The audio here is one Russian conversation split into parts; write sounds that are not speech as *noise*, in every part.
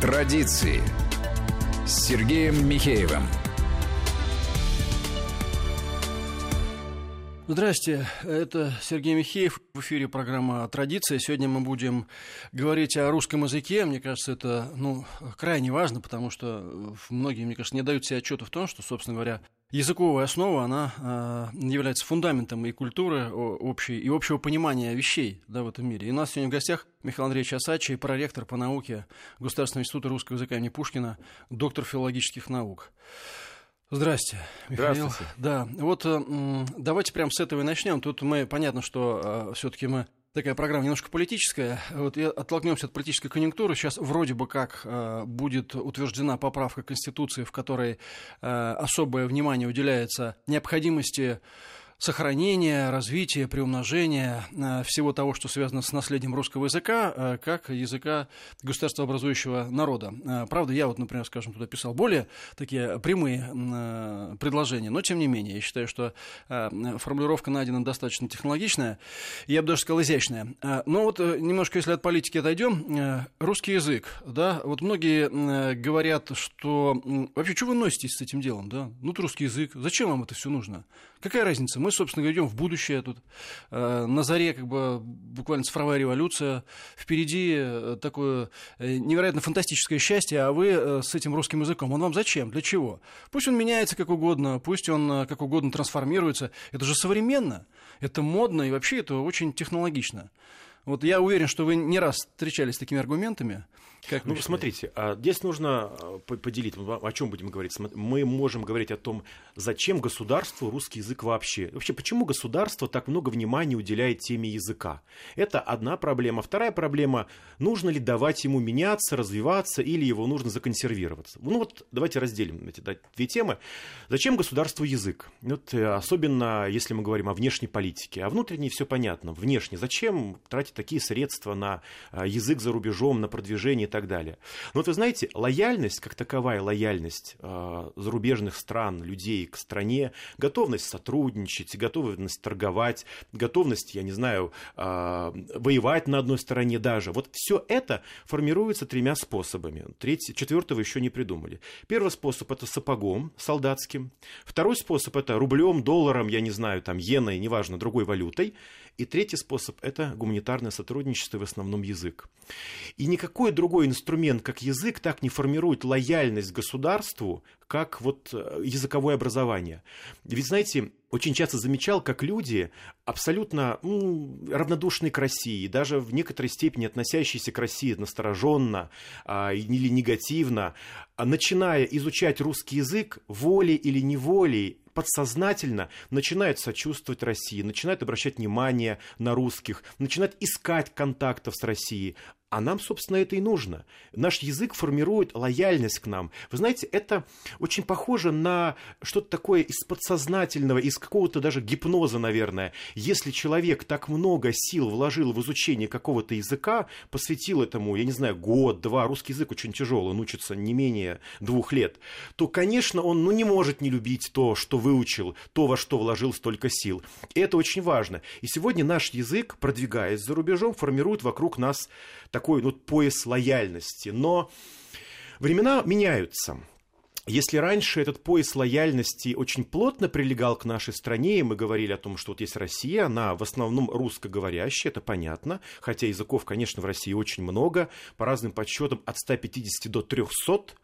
Традиции с Сергеем Михеевым. Здрасте, это Сергей Михеев, в эфире программа «Традиция». Сегодня мы будем говорить о русском языке. Мне кажется, это ну, крайне важно, потому что многие, мне кажется, не дают себе отчета в том, что, собственно говоря, языковая основа, она э, является фундаментом и культуры общей, и общего понимания вещей да, в этом мире. И у нас сегодня в гостях Михаил Андреевич Асачи, проректор по науке Государственного института русского языка имени Пушкина, доктор филологических наук. Здрасте, Михаил. Здравствуйте. Да, вот э, давайте прямо с этого и начнем. Тут мы, понятно, что э, все-таки мы такая программа немножко политическая. Вот и оттолкнемся от политической конъюнктуры. Сейчас вроде бы как э, будет утверждена поправка Конституции, в которой э, особое внимание уделяется необходимости сохранения, развития, приумножения э, всего того, что связано с наследием русского языка, э, как языка государствообразующего народа. Э, правда, я вот, например, скажем, туда писал более такие прямые предложения, но тем не менее, я считаю, что формулировка найдена достаточно технологичная, я бы даже сказал изящная. Но вот немножко, если от политики отойдем, русский язык, да, вот многие говорят, что вообще, что вы носитесь с этим делом, да, ну, русский язык, зачем вам это все нужно? Какая разница? Мы, собственно говоря, идем в будущее тут. Э, на заре как бы буквально цифровая революция. Впереди э, такое э, невероятно фантастическое счастье, а вы с этим русским языком. Он вам зачем? Для чего? Пусть он меняется как угодно, пусть он как угодно трансформируется. Это же современно, это модно и вообще это очень технологично. Вот я уверен, что вы не раз встречались с такими аргументами. Как ну, смотрите, а здесь нужно а, поделить, о чем будем говорить. Мы можем говорить о том, зачем государству русский язык вообще. Вообще, почему государство так много внимания уделяет теме языка? Это одна проблема. Вторая проблема, нужно ли давать ему меняться, развиваться, или его нужно законсервироваться. Ну вот давайте разделим эти две темы. Зачем государству язык? Вот, э, особенно если мы говорим о внешней политике. А внутренней все понятно. Внешне зачем тратить такие средства на а, язык за рубежом, на продвижение и так далее. Но вот вы знаете, лояльность, как таковая лояльность э, зарубежных стран, людей к стране, готовность сотрудничать, готовность торговать, готовность, я не знаю, э, воевать на одной стороне даже. Вот все это формируется тремя способами. Третий, четвертого еще не придумали. Первый способ это сапогом солдатским. Второй способ это рублем, долларом, я не знаю, там иеной, неважно, другой валютой. И третий способ – это гуманитарное сотрудничество, в основном язык. И никакой другой инструмент, как язык, так не формирует лояльность государству, как вот э, языковое образование. Ведь, знаете, очень часто замечал, как люди абсолютно ну, равнодушны к России, даже в некоторой степени относящиеся к России настороженно а, или негативно, а начиная изучать русский язык волей или неволей, подсознательно начинают сочувствовать России, начинают обращать внимание на русских, начинают искать контактов с Россией. А нам, собственно, это и нужно. Наш язык формирует лояльность к нам. Вы знаете, это очень похоже на что-то такое из подсознательного, из какого-то даже гипноза, наверное. Если человек так много сил вложил в изучение какого-то языка, посвятил этому, я не знаю, год, два, русский язык очень тяжелый, он учится не менее двух лет, то, конечно, он ну, не может не любить то, что выучил, то, во что вложил столько сил. И это очень важно. И сегодня наш язык, продвигаясь за рубежом, формирует вокруг нас такой ну, пояс лояльности. Но времена меняются. Если раньше этот пояс лояльности очень плотно прилегал к нашей стране, и мы говорили о том, что вот есть Россия, она в основном русскоговорящая, это понятно, хотя языков, конечно, в России очень много, по разным подсчетам от 150 до 300,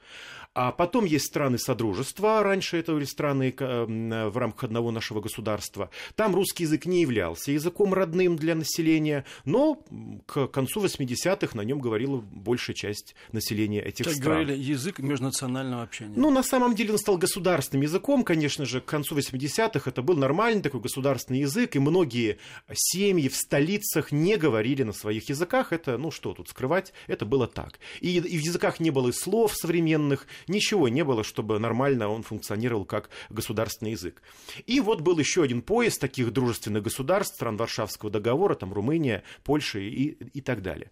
а потом есть страны Содружества, раньше это были страны э, в рамках одного нашего государства. Там русский язык не являлся языком родным для населения, но к концу 80-х на нем говорила большая часть населения этих так стран. говорили, язык межнационального общения. Ну, на самом деле он стал государственным языком, конечно же, к концу 80-х это был нормальный такой государственный язык, и многие семьи в столицах не говорили на своих языках, это, ну что тут скрывать, это было так. И, и в языках не было и слов современных, ничего не было, чтобы нормально он функционировал как государственный язык. И вот был еще один пояс таких дружественных государств, стран Варшавского договора, там Румыния, Польша и, и так далее.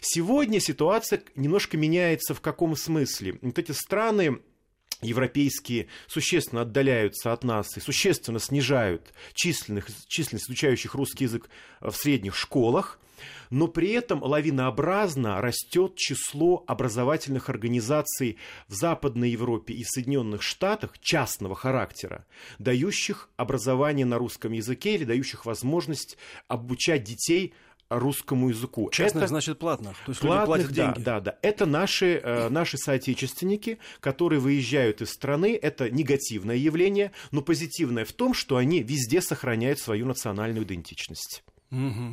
Сегодня ситуация немножко меняется в каком смысле? Вот эти страны, европейские существенно отдаляются от нас и существенно снижают численных, численность изучающих русский язык в средних школах – но при этом лавинообразно растет число образовательных организаций в Западной Европе и Соединенных Штатах частного характера, дающих образование на русском языке или дающих возможность обучать детей русскому языку. Частных, это значит платных. То есть платных, платят да, деньги. да, да. Это наши, э, наши соотечественники, которые выезжают из страны. Это негативное явление, но позитивное в том, что они везде сохраняют свою национальную идентичность.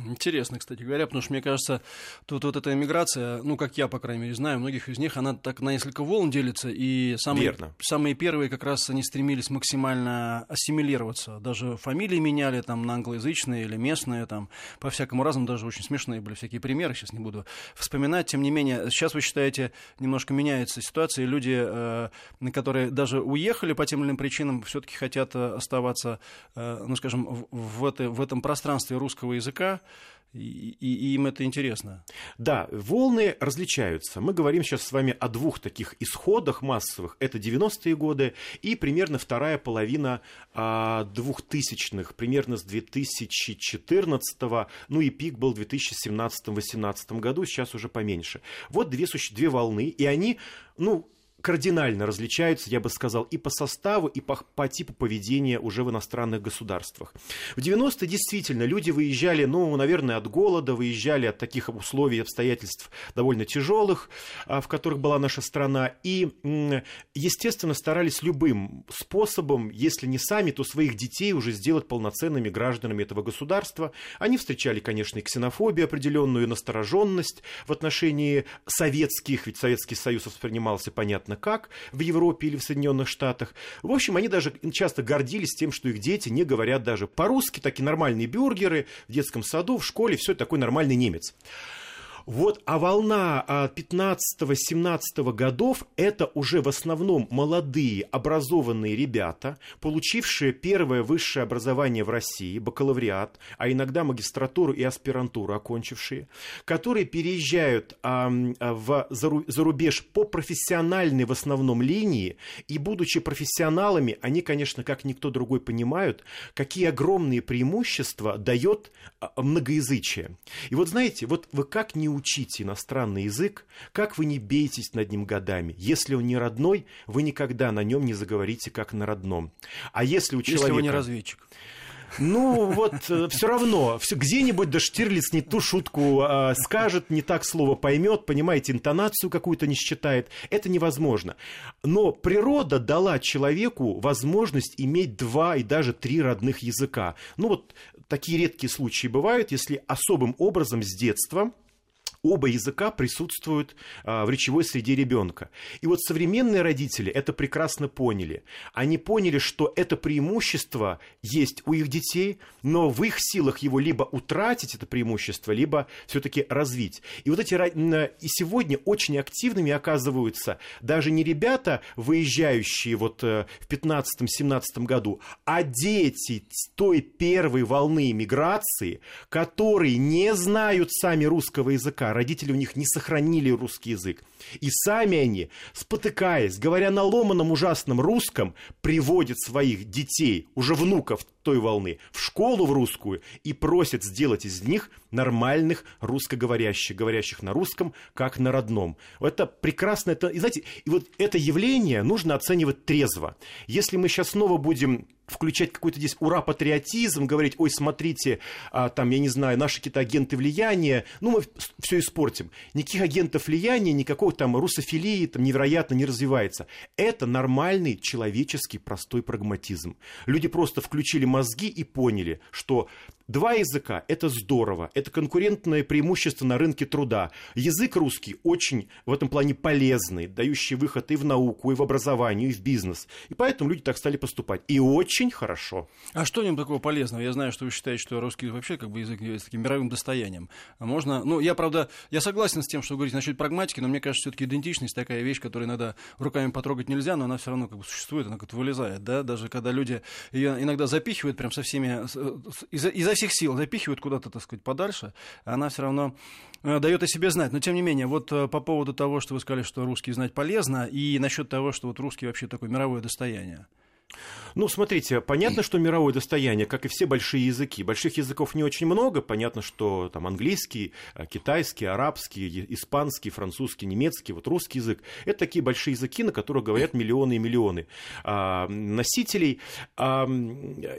Интересно, кстати говоря, потому что, мне кажется, тут вот эта эмиграция, ну, как я, по крайней мере, знаю, многих из них, она так на несколько волн делится, и самые, Верно. самые первые как раз они стремились максимально ассимилироваться. Даже фамилии меняли там на англоязычные или местные, там, по-всякому разному, даже очень смешные были всякие примеры, сейчас не буду вспоминать. Тем не менее, сейчас вы считаете, немножко меняется ситуация, и люди, э, которые даже уехали по тем или иным причинам, все-таки хотят э, оставаться, э, ну, скажем, в, в, это, в этом пространстве русского языка, языка, и, и им это интересно. Да, волны различаются. Мы говорим сейчас с вами о двух таких исходах массовых. Это 90-е годы и примерно вторая половина а, 2000-х, примерно с 2014 -го, ну и пик был в 2017-2018 году, сейчас уже поменьше. Вот две, две волны, и они, ну, кардинально различаются, я бы сказал, и по составу, и по, по типу поведения уже в иностранных государствах. В 90-е действительно люди выезжали, ну, наверное, от голода, выезжали от таких условий и обстоятельств довольно тяжелых, а, в которых была наша страна, и, естественно, старались любым способом, если не сами, то своих детей уже сделать полноценными гражданами этого государства. Они встречали, конечно, и ксенофобию определенную, и настороженность в отношении советских, ведь Советский Союз воспринимался, понятно, непонятно как в Европе или в Соединенных Штатах. В общем, они даже часто гордились тем, что их дети не говорят даже по-русски, такие нормальные бюргеры в детском саду, в школе, все такой нормальный немец. Вот, а волна 15-17 а, годов – это уже в основном молодые, образованные ребята, получившие первое высшее образование в России, бакалавриат, а иногда магистратуру и аспирантуру окончившие, которые переезжают а, в, за рубеж по профессиональной в основном линии, и будучи профессионалами, они, конечно, как никто другой понимают, какие огромные преимущества дает а, многоязычие. И вот знаете, вот вы как не учите иностранный язык, как вы не бейтесь над ним годами. Если он не родной, вы никогда на нем не заговорите как на родном. А если у человека... Если вы не разведчик. Ну, вот э, все равно, где-нибудь да Штирлиц не ту шутку а, скажет, не так слово поймет, понимаете, интонацию какую-то не считает. Это невозможно. Но природа дала человеку возможность иметь два и даже три родных языка. Ну, вот такие редкие случаи бывают, если особым образом с детства оба языка присутствуют а, в речевой среде ребенка. И вот современные родители это прекрасно поняли. Они поняли, что это преимущество есть у их детей, но в их силах его либо утратить, это преимущество, либо все-таки развить. И вот эти и сегодня очень активными оказываются даже не ребята, выезжающие вот э, в 15-17 году, а дети той первой волны иммиграции, которые не знают сами русского языка, родители у них не сохранили русский язык. И сами они, спотыкаясь, говоря на ломаном ужасном русском, приводят своих детей, уже внуков той волны, в школу в русскую и просят сделать из них нормальных русскоговорящих, говорящих на русском, как на родном. Это прекрасно. Это, и знаете, и вот это явление нужно оценивать трезво. Если мы сейчас снова будем включать какой-то здесь ура-патриотизм, говорить, ой, смотрите, а, там, я не знаю, наши какие-то агенты влияния, ну, мы все испортим. Никаких агентов влияния, никакой там русофилии там невероятно не развивается. Это нормальный человеческий простой прагматизм. Люди просто включили мозги и поняли, что Два языка – это здорово, это конкурентное преимущество на рынке труда. Язык русский очень в этом плане полезный, дающий выход и в науку, и в образование, и в бизнес. И поэтому люди так стали поступать. И очень хорошо. А что в нем такого полезного? Я знаю, что вы считаете, что русский вообще как бы язык является таким мировым достоянием. А можно... Ну, я, правда, я согласен с тем, что вы говорите насчет прагматики, но мне кажется, все-таки идентичность такая вещь, которую иногда руками потрогать нельзя, но она все равно как бы существует, она как-то вылезает, да, даже когда люди ее иногда запихивают прям со всеми, из-за всех сил запихивают куда-то, так сказать, подальше, она все равно э, дает о себе знать. Но тем не менее, вот э, по поводу того, что вы сказали, что русский знать полезно, и насчет того, что вот русский вообще такое мировое достояние. Ну, смотрите, понятно, что мировое достояние, как и все большие языки. Больших языков не очень много. Понятно, что там английский, э, китайский, арабский, испанский, французский, немецкий, вот русский язык. Это такие большие языки, на которых говорят миллионы и миллионы а, носителей. А,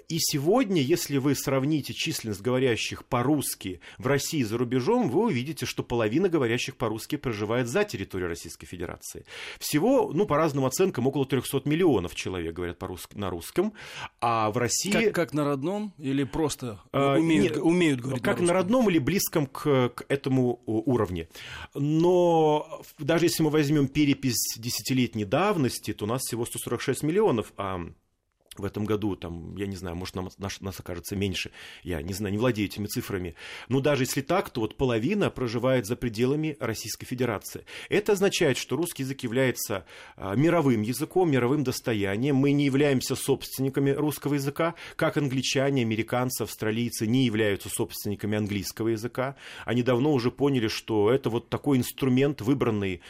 и сегодня, если вы сравните численность говорящих по-русски в России за рубежом, вы увидите, что половина говорящих по-русски проживает за территорией Российской Федерации. Всего, ну, по разным оценкам, около 300 миллионов человек говорят по-русски, на русском а в России... Как, как на родном или просто а, умеют, нет, умеют говорить Как на, на родном или близком к, к этому уровню. Но даже если мы возьмем перепись десятилетней давности, то у нас всего 146 миллионов, а в этом году, там, я не знаю, может, нам, нас, нас окажется меньше, я не знаю, не владею этими цифрами, но даже если так, то вот половина проживает за пределами Российской Федерации. Это означает, что русский язык является а, мировым языком, мировым достоянием, мы не являемся собственниками русского языка, как англичане, американцы, австралийцы не являются собственниками английского языка, они давно уже поняли, что это вот такой инструмент, выбранный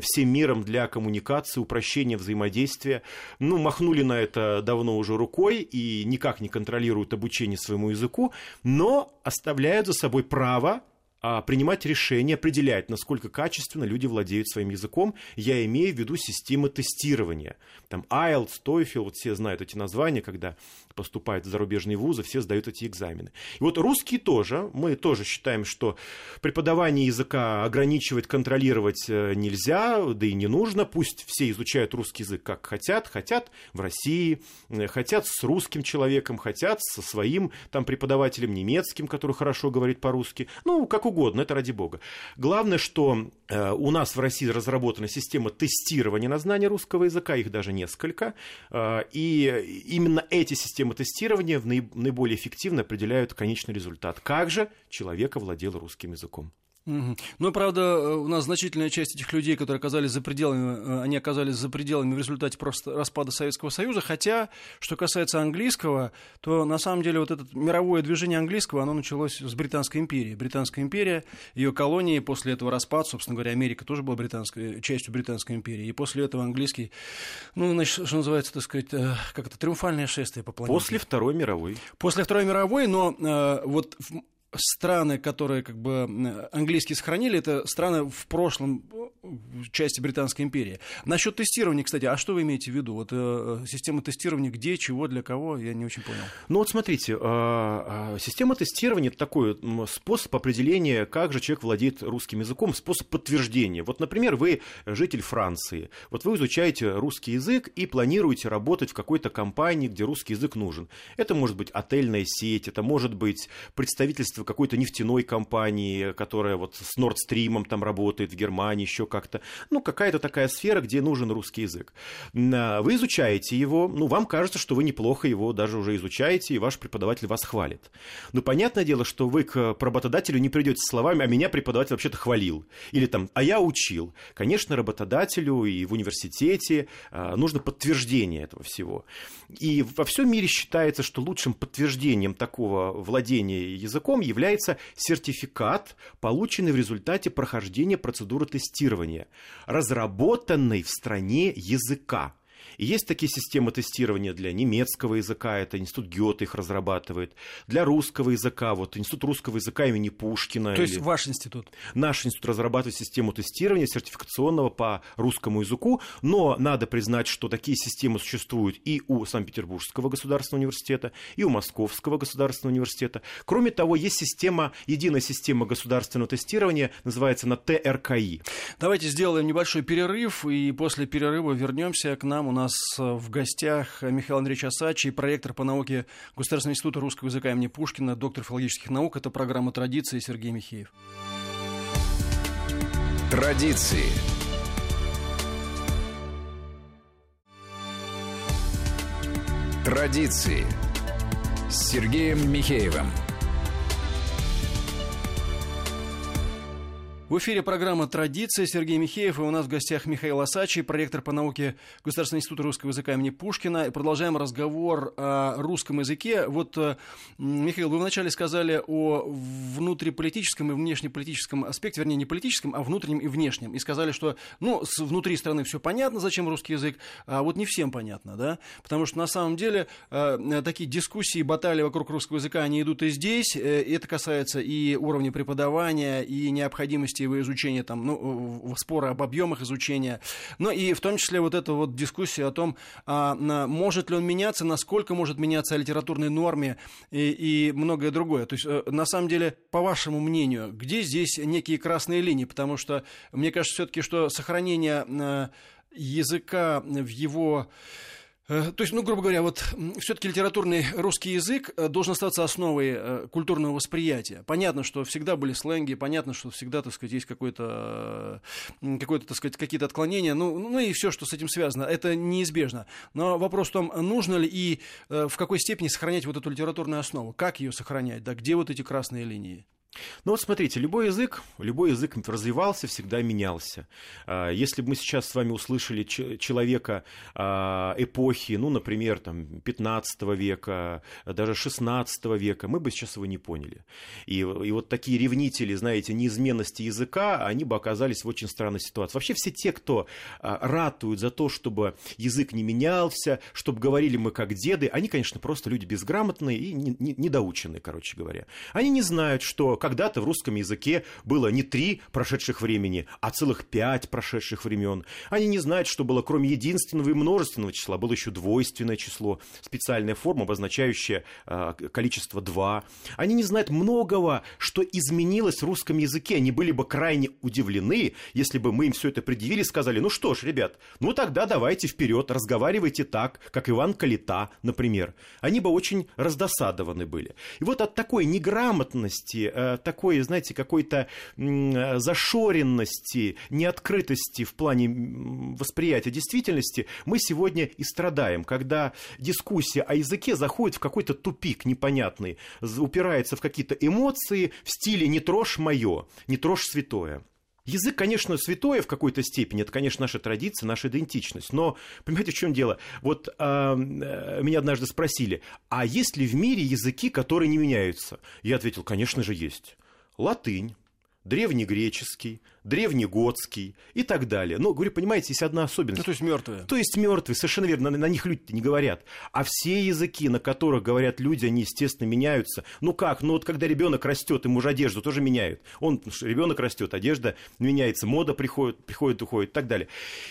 всем миром для коммуникации, упрощения взаимодействия, ну, махнули на это давно давно уже рукой и никак не контролируют обучение своему языку, но оставляют за собой право принимать решения, определять, насколько качественно люди владеют своим языком. Я имею в виду системы тестирования. Там IELTS, TOEFL, вот все знают эти названия, когда поступают в зарубежные вузы, все сдают эти экзамены. И вот русские тоже, мы тоже считаем, что преподавание языка ограничивать, контролировать э, нельзя, да и не нужно. Пусть все изучают русский язык как хотят, хотят в России, э, хотят с русским человеком, хотят со своим там преподавателем немецким, который хорошо говорит по-русски. Ну, как угодно, это ради бога. Главное, что э, у нас в России разработана система тестирования на знание русского языка, их даже несколько, и именно эти системы тестирования наиболее эффективно определяют конечный результат. Как же человек овладел русским языком? Угу. Ну, правда, э, у нас значительная часть этих людей, которые оказались за пределами, э, они оказались за пределами в результате просто распада Советского Союза, хотя, что касается английского, то на самом деле вот это мировое движение английского, оно началось с Британской империи. Британская империя, ее колонии, после этого распад, собственно говоря, Америка тоже была британской, частью Британской империи, и после этого английский, ну, значит, что называется, так сказать, э, как это, триумфальное шествие по планете. После Второй мировой. После Второй мировой, но э, вот страны, которые как бы английские сохранили, это страны в прошлом части Британской империи. Насчет тестирования, кстати, а что вы имеете в виду? Вот э, система тестирования где, чего, для кого, я не очень понял. Ну вот смотрите, э, э, система тестирования это такой способ определения, как же человек владеет русским языком, способ подтверждения. Вот, например, вы житель Франции, вот вы изучаете русский язык и планируете работать в какой-то компании, где русский язык нужен. Это может быть отельная сеть, это может быть представительство какой-то нефтяной компании, которая вот с Nord Stream там работает в Германии, еще как-то. Ну, какая-то такая сфера, где нужен русский язык. Вы изучаете его, ну, вам кажется, что вы неплохо его даже уже изучаете, и ваш преподаватель вас хвалит. Но понятное дело, что вы к работодателю не придете словами, а меня преподаватель вообще-то хвалил. Или там, а я учил. Конечно, работодателю и в университете а, нужно подтверждение этого всего. И во всем мире считается, что лучшим подтверждением такого владения языком является сертификат, полученный в результате прохождения процедуры тестирования, разработанный в стране языка. И есть такие системы тестирования для немецкого языка, это Институт Гёте их разрабатывает, для русского языка, вот Институт русского языка имени Пушкина. То или... есть ваш институт? Наш институт разрабатывает систему тестирования сертификационного по русскому языку, но надо признать, что такие системы существуют и у Санкт-Петербургского государственного университета, и у Московского государственного университета. Кроме того, есть система, единая система государственного тестирования, называется на ТРКИ. Давайте сделаем небольшой перерыв, и после перерыва вернемся к нам. У нас э, в гостях Михаил Андреевич Асачи, проректор по науке Государственного института русского языка имени Пушкина, доктор филологических наук. Это программа «Традиции» Сергей Михеев. Традиции. Традиции с Сергеем Михеевым. В эфире программа «Традиция». Сергей Михеев. И у нас в гостях Михаил Асачи, проректор по науке Государственного института русского языка имени Пушкина. И продолжаем разговор о русском языке. Вот, э, Михаил, вы вначале сказали о внутриполитическом и внешнеполитическом аспекте, вернее, не политическом, а внутреннем и внешнем. И сказали, что, ну, внутри страны все понятно, зачем русский язык, а вот не всем понятно, да? Потому что, на самом деле, э, такие дискуссии, баталии вокруг русского языка, они идут и здесь. Э, это касается и уровня преподавания, и необходимости его изучения, там, ну, споры об объемах изучения, но и в том числе вот эта вот дискуссия о том, а, может ли он меняться, насколько может меняться о литературной норме и, и многое другое. То есть, э, на самом деле, по вашему мнению, где здесь некие красные линии? Потому что мне кажется все-таки, что сохранение э, языка в его то есть, ну, грубо говоря, вот все-таки литературный русский язык э, должен остаться основой э, культурного восприятия. Понятно, что всегда были сленги, понятно, что всегда, так сказать, есть какое-то, какое-то так сказать, какие-то отклонения, ну, ну и все, что с этим связано, это неизбежно. Но вопрос в том, нужно ли и в какой степени сохранять вот эту литературную основу, как ее сохранять, да, где вот эти красные линии? Ну вот смотрите, любой язык, любой язык развивался, всегда менялся. А, если бы мы сейчас с вами услышали человека а, эпохи, ну, например, там, 15 века, даже 16 века, мы бы сейчас его не поняли. И, и вот такие ревнители, знаете, неизменности языка, они бы оказались в очень странной ситуации. Вообще все те, кто а, ратуют за то, чтобы язык не менялся, чтобы говорили мы как деды, они, конечно, просто люди безграмотные и недоученные, короче говоря. Они не знают, что когда-то в русском языке было не три прошедших времени, а целых пять прошедших времен. Они не знают, что было кроме единственного и множественного числа, было еще двойственное число, специальная форма, обозначающая э, количество два. Они не знают многого, что изменилось в русском языке. Они были бы крайне удивлены, если бы мы им все это предъявили и сказали, ну что ж, ребят, ну тогда давайте вперед, разговаривайте так, как Иван Калита, например. Они бы очень раздосадованы были. И вот от такой неграмотности, э, такой, знаете, какой-то зашоренности, неоткрытости в плане восприятия действительности мы сегодня и страдаем, когда дискуссия о языке заходит в какой-то тупик непонятный, упирается в какие-то эмоции в стиле «не трожь мое», «не трожь святое». Язык, конечно, святое в какой-то степени, это, конечно, наша традиция, наша идентичность. Но, понимаете, в чем дело? Вот э, меня однажды спросили, а есть ли в мире языки, которые не меняются? Я ответил, конечно же, есть. Латынь, древнегреческий, древнеготский и так далее. Но, говорю, понимаете, есть одна особенность. Ну, то есть мертвые. То есть мертвые, совершенно верно, на, на них люди не говорят. А все языки, на которых говорят люди, они, естественно, меняются. Ну как? Ну вот когда ребенок растет, ему же одежду тоже меняют. Он, ребенок растет, одежда меняется, мода приходит, приходит, уходит и так далее.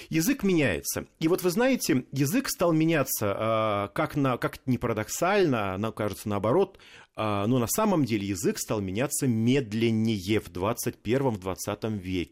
Язык меняется. И вот вы знаете, язык стал меняться, э, как, на, как не парадоксально, нам кажется, наоборот, а, но на самом деле язык стал меняться медленнее в 21-20 веке.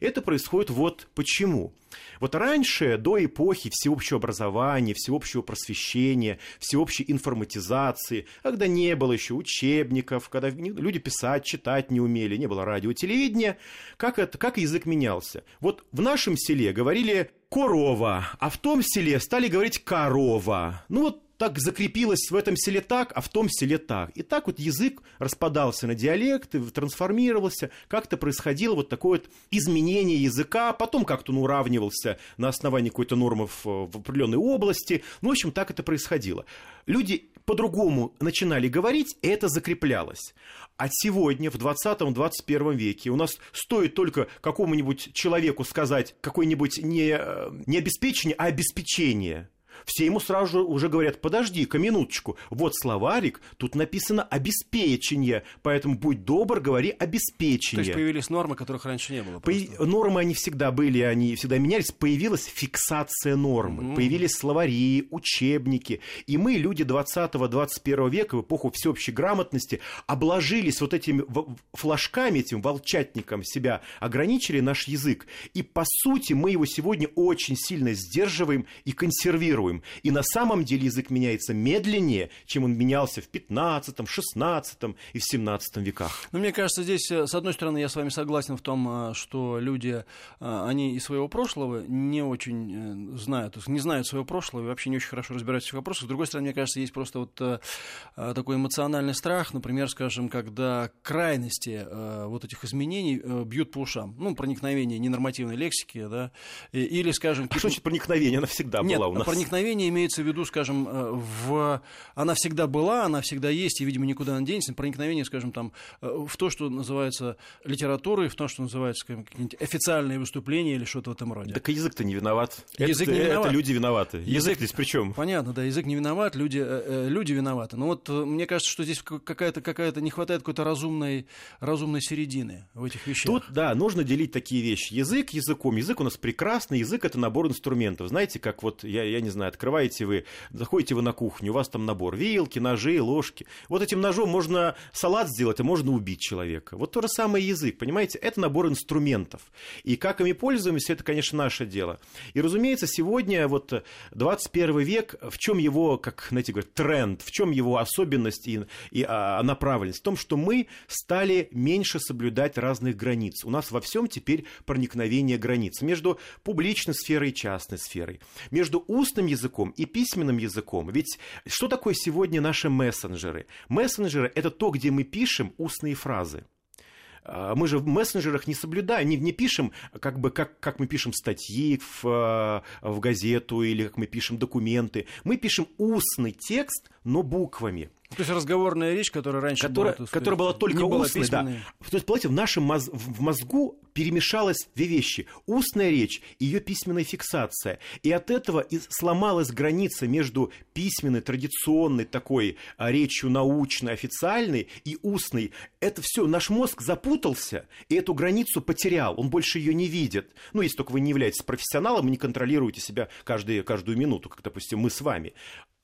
Это происходит вот почему. Вот раньше, до эпохи всеобщего образования, всеобщего просвещения, всеобщей информатизации, когда не было еще учебников, когда люди писать, читать не умели, не было радио, телевидения, как, это, как язык менялся? Вот в нашем селе говорили корова, а в том селе стали говорить корова. Ну вот так закрепилось в этом селе так, а в том селе так. И так вот язык распадался на диалекты, трансформировался, как-то происходило вот такое вот изменение языка, потом как-то он уравнивался на основании какой-то нормы в, в определенной области. Ну, в общем, так это происходило. Люди по-другому начинали говорить, и это закреплялось. А сегодня, в 20-21 веке, у нас стоит только какому-нибудь человеку сказать какое-нибудь не, э, не обеспечение, а обеспечение – все ему сразу же уже говорят, подожди-ка минуточку, вот словарик, тут написано обеспечение, поэтому будь добр, говори обеспечение. То есть появились нормы, которых раньше не было. По- нормы они всегда были, они всегда менялись, появилась фиксация нормы, mm-hmm. появились словари, учебники, и мы, люди 20-21 века, в эпоху всеобщей грамотности, обложились вот этими флажками, этим волчатником себя, ограничили наш язык, и по сути мы его сегодня очень сильно сдерживаем и консервируем адаптируем. И на самом деле язык меняется медленнее, чем он менялся в 15, 16 и в 17 веках. Ну, мне кажется, здесь, э, с одной стороны, я с вами согласен в том, э, что люди, э, они из своего прошлого не очень знают, не знают своего прошлого и вообще не очень хорошо разбираются в этих вопросах. С другой стороны, мне кажется, есть просто вот такой эмоциональный страх, например, скажем, когда крайности вот этих изменений бьют по ушам. Ну, проникновение ненормативной лексики, да, или, скажем... А что значит проникновение? Она всегда Нет, была у нас. проникновение имеется в виду, скажем, в... Она всегда была, она всегда есть, и, видимо, никуда не денется. Проникновение, скажем, там, в то, что называется литературой, в то, что называется скажем, какие-нибудь официальные выступления или что-то в этом роде. Так язык-то не виноват. Язык это, не виноват. Это люди виноваты. Язык, язык здесь при чем? Понятно, да, язык не виноват, люди, э, люди виноваты. Но вот мне кажется, что здесь какая-то какая не хватает какой-то разумной, разумной середины в этих вещах. Тут, да, нужно делить такие вещи. Язык языком. Язык у нас прекрасный, язык это набор инструментов. Знаете, как вот, я, я не знаю, открываете вы, заходите вы на кухню, у вас там набор вилки, ножи, ложки. Вот этим ножом можно салат сделать, а можно убить человека. Вот то же самое язык, понимаете? Это набор инструментов. И как ими пользуемся, это, конечно, наше дело. И, разумеется, сегодня вот 21 век, в чем его, как, знаете, говорят, тренд, в чем его особенность и, и а, направленность? В том, что мы стали меньше соблюдать разных границ. У нас во всем теперь проникновение границ между публичной сферой и частной сферой, между устным языком и письменным языком. Ведь что такое сегодня наши мессенджеры? Мессенджеры – это то, где мы пишем устные фразы. А, мы же в мессенджерах не соблюдаем, не, не пишем, как, бы, как, как мы пишем статьи в, а, в газету или как мы пишем документы. Мы пишем устный текст, но буквами. То есть разговорная речь, которая раньше которая, была, сказать, которая была только устной, да. То есть, понимаете, в нашем моз- в мозгу перемешалось две вещи. Устная речь и ее письменная фиксация. И от этого и сломалась граница между письменной, традиционной такой а, речью научной, официальной и устной. Это все, наш мозг запутался и эту границу потерял. Он больше ее не видит. Ну, если только вы не являетесь профессионалом и не контролируете себя каждую, каждую минуту, как, допустим, мы с вами.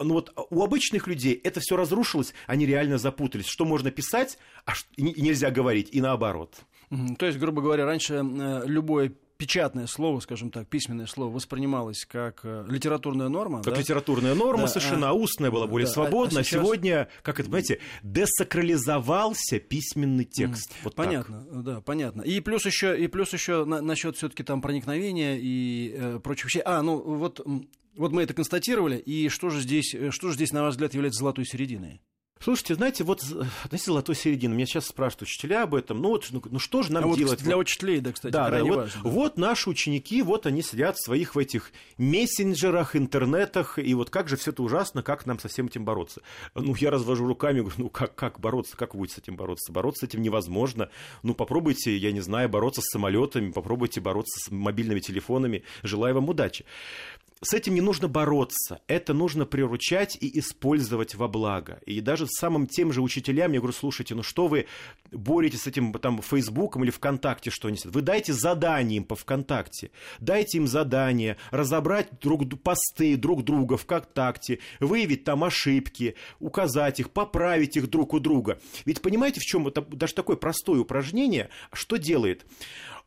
Ну вот у обычных людей это все разрушилось, они реально запутались. Что можно писать, а нельзя говорить, и наоборот. То есть, грубо говоря, раньше э, любое печатное слово, скажем так, письменное слово воспринималось как э, литературная норма. Как да? литературная норма да, совершенно, а устная была более да, свободна. А, а сейчас... сегодня, как это, понимаете, десакрализовался письменный текст. Mm, вот понятно, так. да, понятно. И плюс еще, и плюс еще на, насчет все-таки там проникновения и э, прочих вещей. А, ну вот вот мы это констатировали, и что же здесь, э, что же здесь, на ваш взгляд, является золотой серединой? Слушайте, знаете, вот относительно золотой середины, меня сейчас спрашивают учителя об этом, ну вот, ну, ну что же нам а делать? Вот для учителей, да, кстати, да, да, вот, важно. Вот наши ученики, вот они сидят в своих в этих мессенджерах, интернетах, и вот как же все это ужасно, как нам со всем этим бороться? Ну, я развожу руками, говорю, ну как, как бороться, как вы будете с этим бороться? Бороться с этим невозможно. Ну, попробуйте, я не знаю, бороться с самолетами, попробуйте бороться с мобильными телефонами. Желаю вам удачи с этим не нужно бороться, это нужно приручать и использовать во благо. И даже самым тем же учителям я говорю, слушайте, ну что вы боретесь с этим там Фейсбуком или ВКонтакте, что они Вы дайте задание им по ВКонтакте, дайте им задание разобрать друг, посты друг друга ВКонтакте, выявить там ошибки, указать их, поправить их друг у друга. Ведь понимаете, в чем это даже такое простое упражнение, что делает?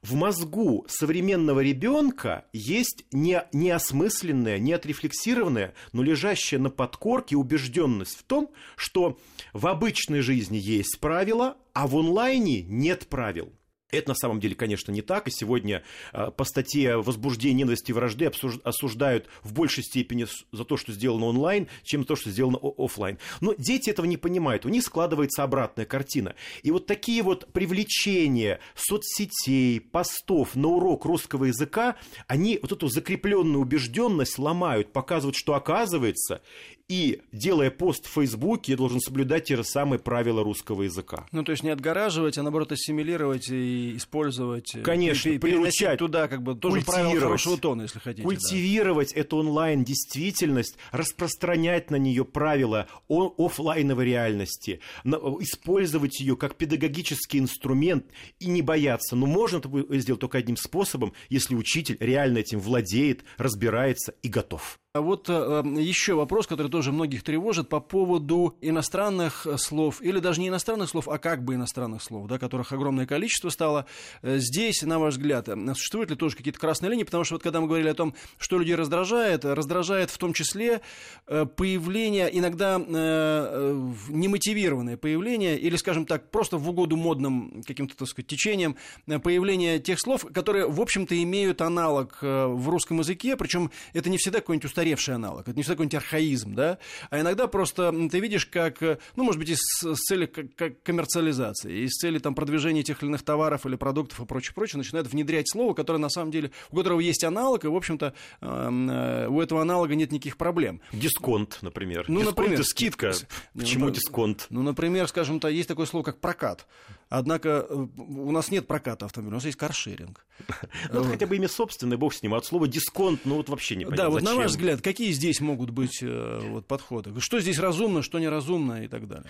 В мозгу современного ребенка есть не, неосмысленная, не отрефлексированная, но лежащая на подкорке убежденность в том, что в обычной жизни есть правила, а в онлайне нет правил. Это на самом деле, конечно, не так. И сегодня а, по статье возбуждения ненависти и вражды осуждают в большей степени за то, что сделано онлайн, чем за то, что сделано офлайн. Но дети этого не понимают. У них складывается обратная картина. И вот такие вот привлечения соцсетей, постов на урок русского языка, они вот эту закрепленную убежденность ломают, показывают, что оказывается, и делая пост в Фейсбуке, я должен соблюдать те же самые правила русского языка. Ну, то есть не отгораживать, а наоборот ассимилировать и использовать. Э, Конечно, и, приручать. туда как бы тоже правила хорошего тона, если хотите. Культивировать да. эту онлайн-действительность, распространять на нее правила о офлайновой реальности, использовать ее как педагогический инструмент и не бояться. Но можно это сделать только одним способом, если учитель реально этим владеет, разбирается и готов. А вот э, еще вопрос, который тоже многих тревожит по поводу иностранных слов, или даже не иностранных слов, а как бы иностранных слов, да, которых огромное количество стало. Э, здесь, на ваш взгляд, существуют ли тоже какие-то красные линии? Потому что вот когда мы говорили о том, что людей раздражает, раздражает в том числе э, появление, иногда немотивированное появление, или, скажем так, просто в угоду модным каким-то, так сказать, течением, появление тех слов, которые, в общем-то, имеют аналог в русском языке, причем это не всегда какой-нибудь устаревший аналог, это не всегда какой-нибудь архаизм, да, а иногда просто ты видишь, как, ну, может быть, из с цели коммерциализации, из цели там продвижения тех или иных товаров или продуктов и прочее, прочее, начинают внедрять слово, которое на самом деле, у которого есть аналог, и, в общем-то, э, у этого аналога нет никаких проблем. Дисконт, например. Ну, Дисконт например, скидка. *laughs* Почему ну, дисконт? Ну, например, скажем то есть такое слово, как прокат. Однако э, у нас нет проката автомобиля, у нас есть каршеринг. *laughs* Ну, это хотя бы имя собственное, бог с ним. А от слова дисконт, ну, вот вообще не понятно. Да, вот на ваш взгляд, какие здесь могут быть э, вот, подходы? Что здесь разумно, что неразумно и так далее?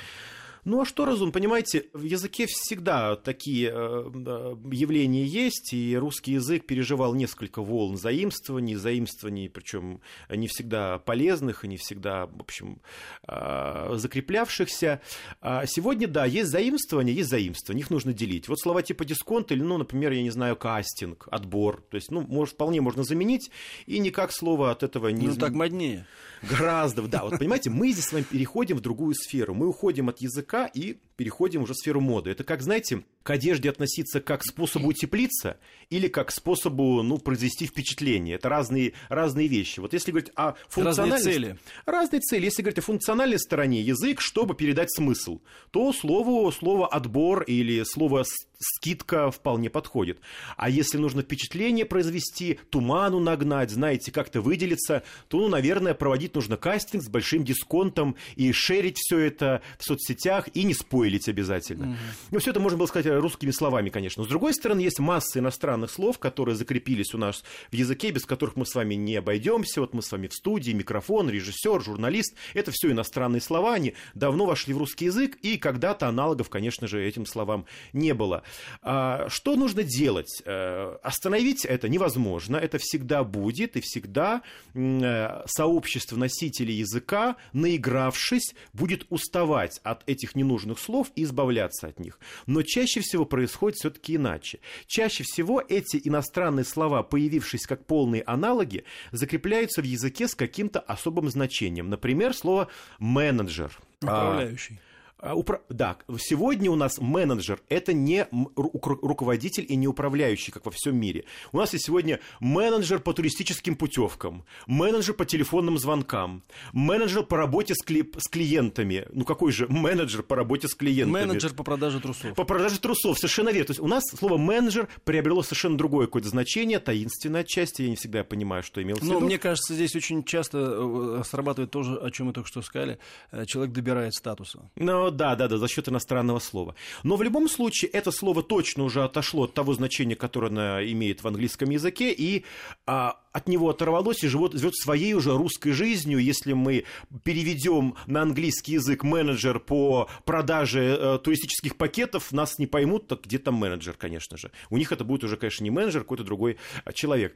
Ну а что разум? Понимаете, в языке всегда такие э, явления есть, и русский язык переживал несколько волн заимствований, заимствований, причем не всегда полезных и не всегда, в общем, э, закреплявшихся. А сегодня, да, есть заимствования, есть заимствования, их нужно делить. Вот слова типа дисконт или, ну, например, я не знаю, кастинг, отбор, то есть, ну, может, вполне можно заменить, и никак слово от этого не... Ну, так моднее. Гораздо, да. Вот понимаете, мы здесь с вами переходим в другую сферу. Мы уходим от языка и переходим уже в сферу моды. Это как, знаете, к одежде относиться как к способу утеплиться или как к способу, ну, произвести впечатление. Это разные, разные вещи. Вот если говорить о функциональной... Разные цели. Разные цели. Если говорить о функциональной стороне, язык, чтобы передать смысл, то слово, слово «отбор» или слово скидка вполне подходит. А если нужно впечатление произвести, туману нагнать, знаете, как-то выделиться, то, ну, наверное, проводить нужно кастинг с большим дисконтом и шерить все это в соцсетях и не спойлить обязательно. Угу. Ну, все это можно было сказать русскими словами, конечно. Но, с другой стороны, есть масса иностранных слов, которые закрепились у нас в языке, без которых мы с вами не обойдемся. Вот мы с вами в студии, микрофон, режиссер, журналист. Это все иностранные слова, они давно вошли в русский язык, и когда-то аналогов, конечно же, этим словам не было. А, что нужно делать? Э, остановить это невозможно, это всегда будет, и всегда э, сообщество носителей языка, наигравшись, будет уставать от этих ненужных слов и избавляться от них. Но чаще всего происходит все-таки иначе. Чаще всего эти иностранные слова, появившись как полные аналоги, закрепляются в языке с каким-то особым значением. Например, слово менеджер. Управляющий. А, упра... Да, сегодня у нас менеджер – это не руководитель и не управляющий, как во всем мире. У нас есть сегодня менеджер по туристическим путевкам, менеджер по телефонным звонкам, менеджер по работе с, кли... с клиентами. Ну какой же менеджер по работе с клиентами? Менеджер по продаже трусов. По продаже трусов, совершенно верно. То есть у нас слово менеджер приобрело совершенно другое какое-то значение, таинственное отчасти. Я не всегда понимаю, что имел в виду. Но мне кажется, здесь очень часто э, срабатывает то, о чем мы только что сказали. Э, человек добирает статуса. Но да, да, да, за счет иностранного слова. Но в любом случае это слово точно уже отошло от того значения, которое оно имеет в английском языке, и а, от него оторвалось и живет, живет своей уже русской жизнью. Если мы переведем на английский язык менеджер по продаже э, туристических пакетов, нас не поймут, так где там менеджер, конечно же. У них это будет уже, конечно, не менеджер, а какой-то другой а, человек.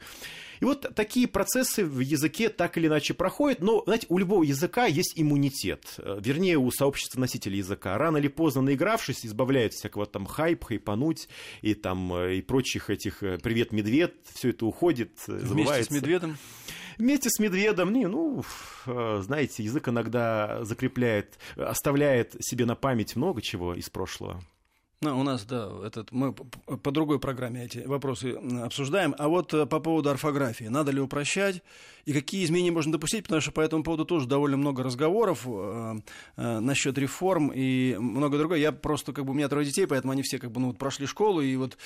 И вот такие процессы в языке так или иначе проходят, но, знаете, у любого языка есть иммунитет, э, вернее, у сообщества носителей языка. Рано или поздно, наигравшись, избавляются всякого там хайп, хайпануть и там э, и прочих этих э, «Привет, медведь», все это уходит, забывается. Вместе с медведем? Вместе с медведем, не, ну, знаете, язык иногда закрепляет, оставляет себе на память много чего из прошлого. Ну, у нас, да, этот, мы по другой программе эти вопросы обсуждаем. А вот э, по поводу орфографии. Надо ли упрощать? И какие изменения можно допустить? Потому что по этому поводу тоже довольно много разговоров э, э, насчет реформ и много другое. Я просто, как бы, у меня трое детей, поэтому они все, как бы, ну, вот прошли школу, и вот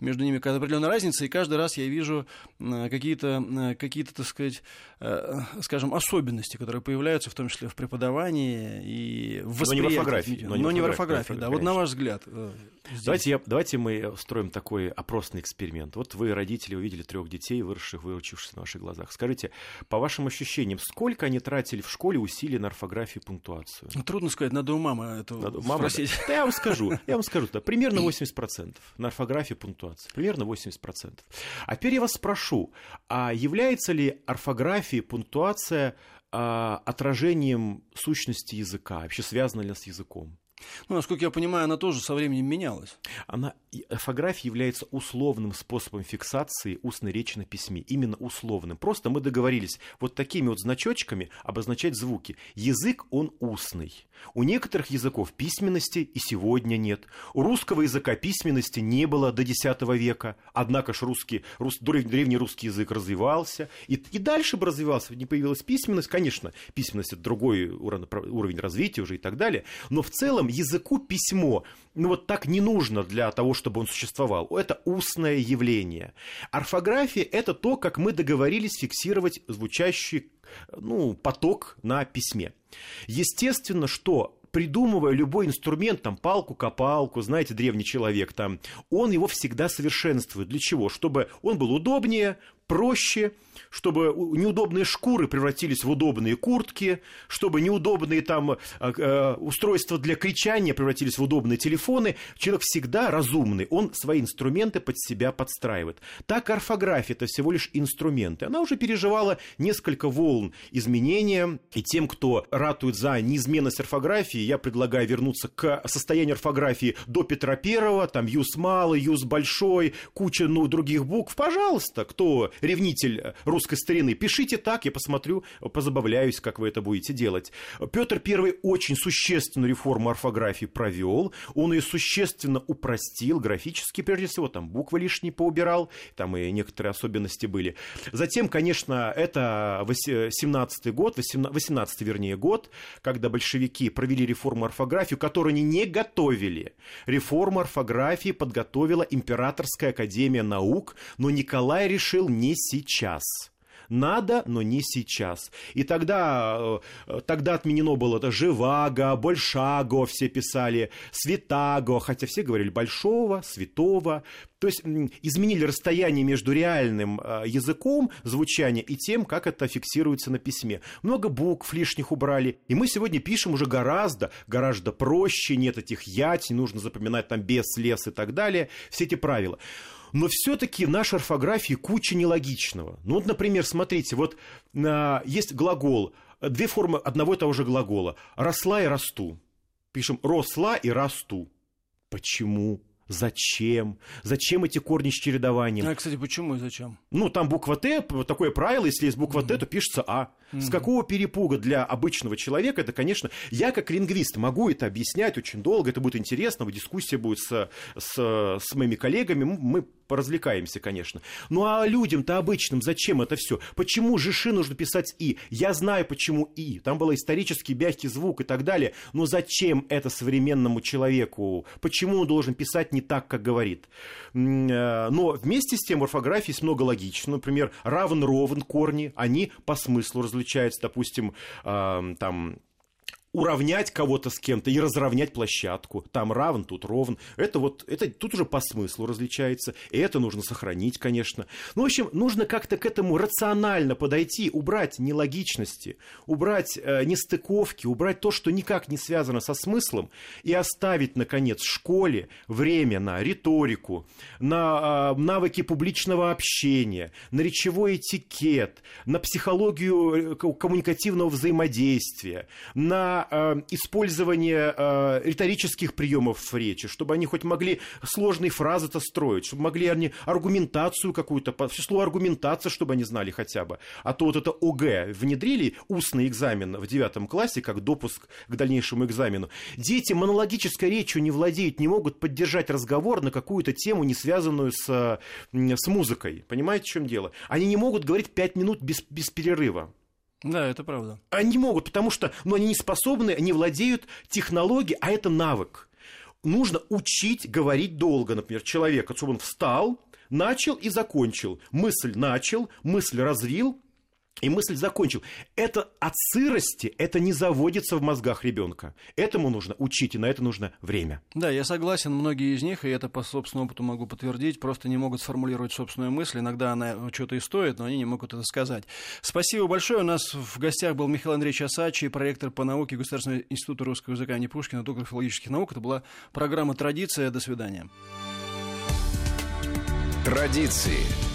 между ними какая-то определенная разница, и каждый раз я вижу э, какие-то, э, какие-то, так сказать, э, скажем, особенности, которые появляются, в том числе в преподавании и в восприятии. Но не в орфографии. Но не в орфографии, да. Вот на ваш взгляд, э, здесь. Давайте, я, давайте мы устроим такой опросный эксперимент. Вот вы, родители, увидели трех детей, выросших, выучившихся на ваших глазах. Скажите, по вашим ощущениям, сколько они тратили в школе усилий на орфографию и пунктуацию? Ну, Трудно сказать, надо у мамы это Надо- мама, спросить. да. Я вам скажу, *laughs* я вам скажу, да, примерно 80% на орфографии и пунктуации. Примерно 80%. А теперь я вас спрошу, а является ли орфография и пунктуация а, отражением сущности языка? Вообще связана ли она с языком? Ну, насколько я понимаю, она тоже со временем менялась. Она, орфография является условным способом фиксации устной речи на письме. Именно условным. Просто мы договорились вот такими вот значочками обозначать звуки. Язык, он устный. У некоторых языков письменности и сегодня нет. У русского языка письменности не было до X века. Однако ж русский, рус, древ- древний русский язык развивался. И, и дальше бы развивался. Не появилась письменность. Конечно, письменность – это другой уровень развития уже и так далее. Но в целом языку письмо ну вот так не нужно для того, чтобы он существовал. Это устное явление. Орфография – это то, как мы договорились фиксировать звучащий ну, поток на письме. Естественно, что придумывая любой инструмент, там, палку-копалку, знаете, древний человек там, он его всегда совершенствует. Для чего? Чтобы он был удобнее, проще, чтобы неудобные шкуры превратились в удобные куртки, чтобы неудобные там э, э, устройства для кричания превратились в удобные телефоны. Человек всегда разумный, он свои инструменты под себя подстраивает. Так орфография – это всего лишь инструменты. Она уже переживала несколько волн изменения, и тем, кто ратует за неизменность орфографии, я предлагаю вернуться к состоянию орфографии до Петра Первого, там юз малый, юз большой, куча ну, других букв. Пожалуйста, кто ревнитель русской старины, пишите так, я посмотрю, позабавляюсь, как вы это будете делать. Петр Первый очень существенную реформу орфографии провел, он ее существенно упростил, графически прежде всего, там буквы лишние поубирал, там и некоторые особенности были. Затем, конечно, это 17 год, 18 вернее год, когда большевики провели реформу орфографии, которую они не готовили. Реформу орфографии подготовила Императорская академия наук, но Николай решил не сейчас. Надо, но не сейчас. И тогда, э, тогда отменено было это «живаго», «большаго» все писали, «святаго», хотя все говорили «большого», «святого». То есть изменили расстояние между реальным э, языком звучания и тем, как это фиксируется на письме. Много букв лишних убрали. И мы сегодня пишем уже гораздо, гораздо проще, нет этих ять, не нужно запоминать там без, лес и так далее. Все эти правила. Но все-таки в нашей орфографии куча нелогичного. Ну вот, например, смотрите, вот а, есть глагол, две формы одного и того же глагола. Росла и расту. Пишем росла и расту. Почему? Зачем? Зачем эти корни с чередованием? А, кстати, почему и зачем? Ну, там буква Т, такое правило, если есть буква Т, то пишется А. С какого перепуга для обычного человека это, конечно, я как лингвист могу это объяснять очень долго, это будет интересно, дискуссия будет с, с, с моими коллегами, мы поразвлекаемся, конечно. Ну а людям-то обычным зачем это все? Почему же ши нужно писать И? Я знаю, почему И. Там был исторический мягкий звук и так далее. Но зачем это современному человеку? Почему он должен писать не так, как говорит? Но вместе с тем в орфографии есть много логичного. Например, равен, ровен, корни, они по смыслу различаются. Допустим, там уравнять кого-то с кем-то и разровнять площадку. Там равен, тут ровен. Это вот, это тут уже по смыслу различается. И это нужно сохранить, конечно. Ну, в общем, нужно как-то к этому рационально подойти, убрать нелогичности, убрать э, нестыковки, убрать то, что никак не связано со смыслом, и оставить, наконец, школе время на риторику, на э, навыки публичного общения, на речевой этикет, на психологию коммуникативного взаимодействия, на использование э, риторических приемов в речи, чтобы они хоть могли сложные фразы-то строить, чтобы могли они аргументацию какую-то, число аргументации, чтобы они знали хотя бы. А то вот это ОГЭ внедрили устный экзамен в девятом классе, как допуск к дальнейшему экзамену. Дети монологической речью не владеют, не могут поддержать разговор на какую-то тему, не связанную с, с музыкой. Понимаете, в чем дело? Они не могут говорить пять минут без, без перерыва. Да, это правда. Они могут, потому что ну, они не способны, они владеют технологией, а это навык. Нужно учить говорить долго, например, человека, чтобы он встал, начал и закончил. Мысль начал, мысль развил, И мысль закончил. Это от сырости, это не заводится в мозгах ребенка. Этому нужно учить, и на это нужно время. Да, я согласен, многие из них, и это по собственному опыту могу подтвердить, просто не могут сформулировать собственную мысль. Иногда она что-то и стоит, но они не могут это сказать. Спасибо большое. У нас в гостях был Михаил Андреевич Асачи, проректор по науке Государственного института русского языка имени Пушкина, доктор филологических наук. Это была программа «Традиция». До свидания. Традиции.